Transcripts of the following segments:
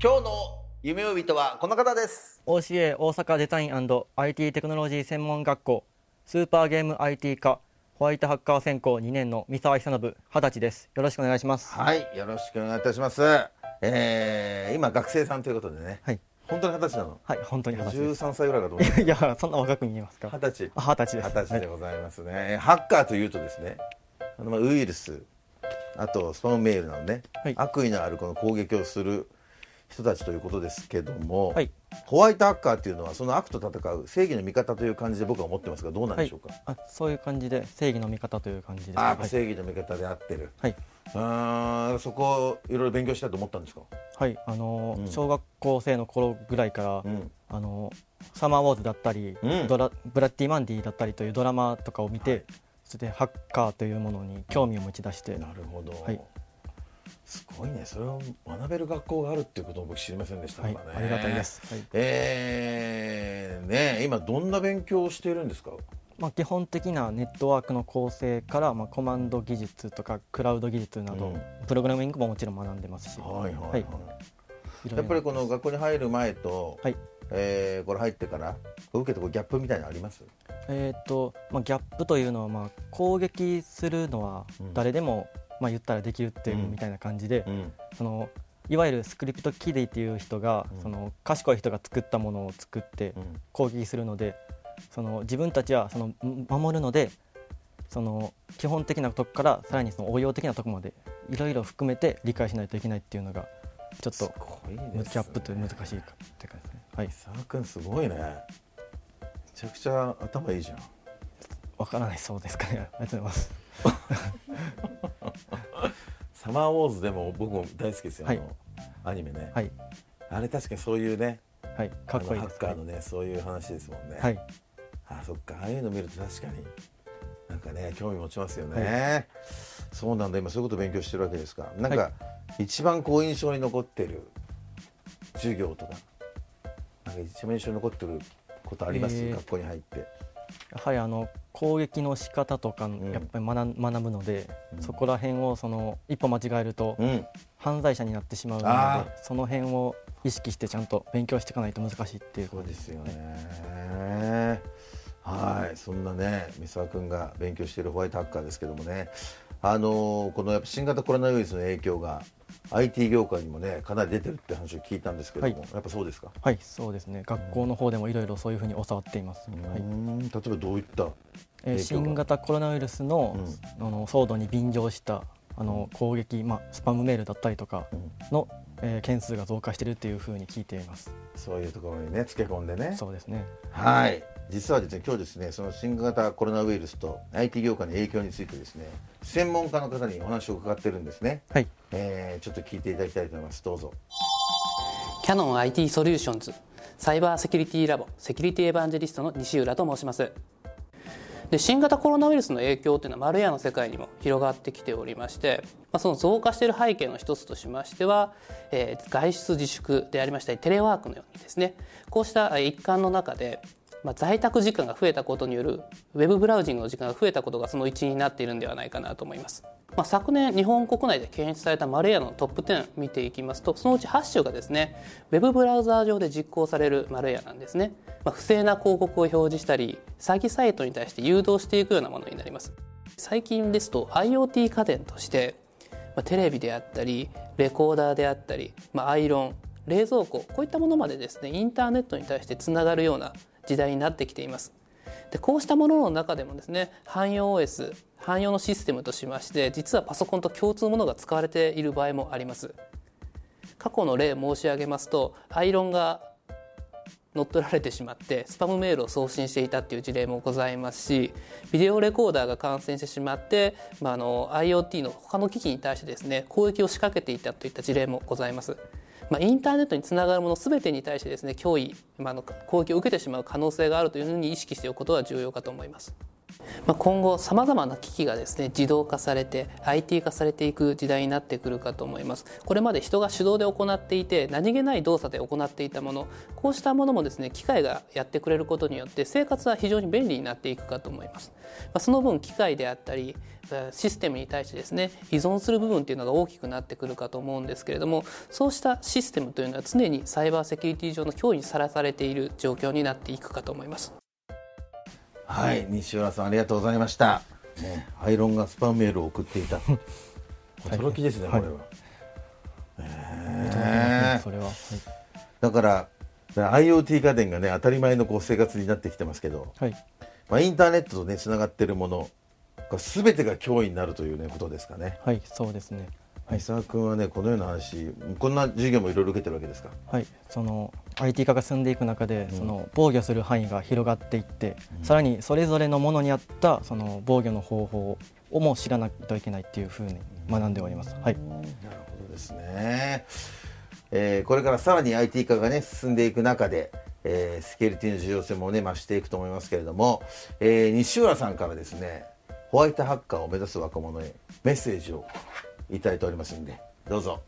今日の夢追い人はこの方です。OCA 大阪デザイン &IT テクノロジー専門学校スーパーゲーム IT 科ホワイトハッカー専攻2年の三沢久信二十歳です。よろしくお願いします。はいよろしくお願いいたします。えー、今学生さんということでね。はい。本当に二十歳なの？はい本当に二十歳です。13歳ぐらいかと思いやそんな若く見えますか？二十歳。あ二十歳です。二十歳でございますね、ハッカーというとですねあのまあウイルス。あとスパムメールなのね、はい。悪意のあるこの攻撃をする人たちということですけども、はい。ホワイトハッカーっていうのはその悪と戦う正義の味方という感じで僕は思ってますがどうなんでしょうか、あそういう感じで正義の味方という感じですあ正義の味方であってる、はい。あーそこいろいろ勉強したいと思ったんですか、はい。あのーうん。小学校生の頃ぐらいから、うん。あのーサマーウォーズだったり、うん。ドラブラッディ・マンディだったりというドラマとかを見て、それでハッカーというものに興味を持ち出して。なるほど、はい。すごいね。それを学べる学校があるっていうことを僕知りませんでしたかはらね、い、ありがたいです、はい。えー、ね今どんな勉強をしているんですか？まあ、基本的なネットワークの構成から、まあ、コマンド技術とかクラウド技術など、うん。プログラミングももちろん学んでますし、はいはいはい、やっぱりこの学校に入る前と、はい。えーこれ入ってから受けてこうギャップみたいなのあります？えーとまあ、ギャップというのは、まあ、攻撃するのはうん。誰でも、まあ、言ったらできるってみたいな感じで、ん。そのいわゆるスクリプトキディっていう人が、うん。その賢い人が作ったものを作ってうん。攻撃するのでその自分たちはそのん守るのでその基本的なとこからさらにその応用的なところまでいろいろ含めて理解しないといけないっていうのがちょっとごいですね。ギャップという難しいかって感じですね。はい、さあくんすごいね。めちゃくちゃ頭いいじゃん。わからないそうですかね。ありがとうございます。サマーウォーズでも僕も大好きですよ、はい。アニメね、はい、あれ確かにそういうねはい、かっこいいハッカーのねそういう話ですもんね、はい、あそっか。ああいうの見ると確かになんかね興味持ちますよね、そうなんだ。今そういうこと勉強してるわけですか。なんか、は一番こう印象に残ってる授業とかなんか一番印象に残ってることあります、えー。学校に入ってやはりあの攻撃の仕方とかん。やっぱり学ぶので、うん。そこら辺をその一歩間違えるとうん。犯罪者になってしまうのあで、その辺を意識してちゃんと勉強していかないと難しいっていう。ことですよね。はい、そんなね、三沢君が勉強しているホワイトハッカーですけどもね、あのーこのやっぱ新型コロナウイルスの影響が IT 業界にもね、かなり出てるって話を聞いたんですけども、はいやっぱそうですか？はい、そうですね。学校の方でもいろいろそういうふうに教わっています。はいん例えばどういったえ新型コロナウイルスの,、あの騒動に便乗したあの攻撃、まあ、スパムメールだったりとかの、えー件数が増加しているというふうに聞いています。そういうところにね、つけ込んでね。そうですね。はい。実はですね、今日ですね、その新型コロナウイルスと IT 業界の影響についてですね、専門家の方にお話を伺ってるんですね。はい。えーちょっと聞いていただきたいと思います。どうぞ。キャノン IT ソリューションズサイバーセキュリティラボセキュリティエヴァンジェリストの西浦と申しますで新型コロナウイルスの影響というのはマルウェアの世界にも広がってきておりまして、まあ、その増加している背景の一つとしましては、えー外出自粛でありましたりテレワークのようにですねこうしたえー一環の中で、まあ、在宅時間が増えたことによるウェブブラウジングの時間が増えたことがその一因になっているんではないかなと思います。まあ、昨年日本国内で検出されたマルウェアのトップ10見ていきますとそのうち8種がですねウェブブラウザー上で実行されるマルウェアなんですね、まあ、不正な広告を表示したり詐欺サイトに対して誘導していくようなものになります最近ですと IoT 家電としてまあテレビであったりレコーダーであったり、まあ、アイロン冷蔵庫こういったものまでですねインターネットに対してつながるような時代になってきていますでこうしたものの中でもですね汎用 OS 汎用のシステムとしまして実はパソコンと共通のものが使われている場合もあります過去の例申し上げますとアイロンが乗っ取られてしまってスパムメールを送信していたっていう事例もございますしビデオレコーダーが感染してしまって、まあ、あの IoT の他の機器に対してですね攻撃を仕掛けていたといった事例もございます。まあ、インターネットにつながるもの全てに対してですね脅威、まあ、の攻撃を受けてしまう可能性があるというふうに意識しておくことは重要かと思います。ま、今後さまざまな機器がですね自動化されて IT 化されていく時代になってくるかと思います。これまで人が手動で行っていて何気ない動作で行っていたものこうしたものもですね機械がやってくれることによって生活は非常に便利になっていくかと思います、ま、その分機械であったりシステムに対してですね依存する部分っていうのが大きくなってくるかと思うんですけれどもそうしたシステムというのは常にサイバーセキュリティ上の脅威にさらされている状況になっていくかと思います。はい、西浦さんありがとうございました。ね、アイロンがスパムメールを送っていた。驚きですね、これは。え。それは、はい、だから IoT 家電がね当たり前のこう生活になってきてますけど、はい、まあ、インターネットとねつながっているものが全てが脅威になるというねことですかね。はいそうですね伊沢君はねこのような話こんな授業もいろいろ受けてるわけですか？はい。その IT 化が進んでいく中で、うん、その防御する範囲が広がっていって、うん、さらにそれぞれのものに合ったその防御の方法をも知らないといけないっていうふうに学んでおります、はい、なるほどですね、えー、これからさらに IT 化がね進んでいく中でえー、セキュリティの重要性もね増していくと思いますけれども、えー、西浦さんからですねホワイトハッカーを目指す若者へメッセージをいただいておりますんでどうぞ。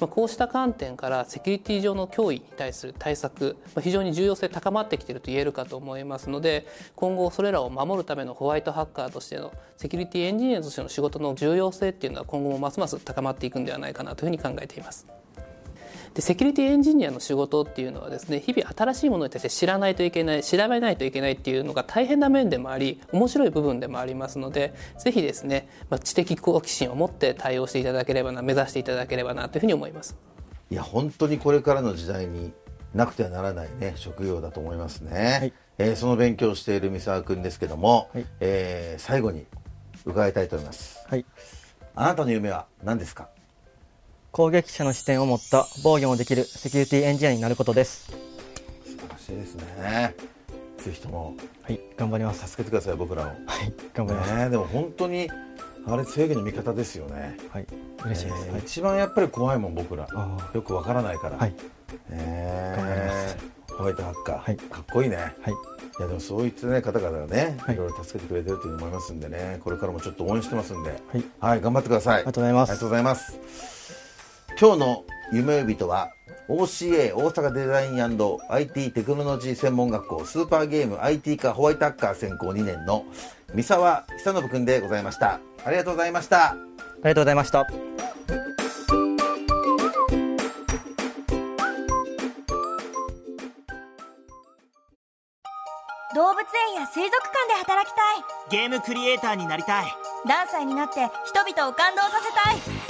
まあ、こうした観点からセキュリティ上の脅威に対する対策、ま、非常に重要性高まってきていると言えるかと思いますので今後それらを守るためのホワイトハッカーとしてのセキュリティエンジニアとしての仕事の重要性っていうのは今後もますます高まっていくんではないかなというふうに考えています。でセキュリティエンジニアの仕事っていうのはですね日々新しいものに対して知らないといけない調べないといけないっていうのが大変な面でもあり面白い部分でもありますのでぜひですね、まあ、知的好奇心を持って対応していただければな目指していただければなというふうに思います。いや本当にこれからの時代になくてはならないね職業だと思いますね、はい、えー、その勉強をしている三沢君ですけども、はい、えー、最後に伺いたいと思います、はい、あなたの夢は何ですか？攻撃者の視点を持った防御もできるセキュリティエンジニアになることです。素晴らしいですね。ぜひとも。はい頑張ります。助けてください僕らを。はい頑張ります、ね、でも本当にあれ正義の味方ですよね。はい嬉しいです、えー、一番やっぱり怖いもん僕ら。よくわからないから。はい。え。ー、頑張ります。ホワイトハッカー、はい、かっこいいね。はい。いやでもそういった、ね、方々がね、はい、いろいろ助けてくれてると思いますんでね。これからもちょっと応援してますんで、はい、はい、頑張ってください。ありがとうございます。ありがとうございます今日の夢呼人は OCA 大阪デザイン &IT テクノロジー専門学校スーパーゲーム IT 科ホワイトハッカー専攻2年の三沢久信君でございました。ありがとうございました。ありがとうございました。動物園や水族館で働きたい。ゲームクリエイターになりたい。何歳になって人々を感動させたい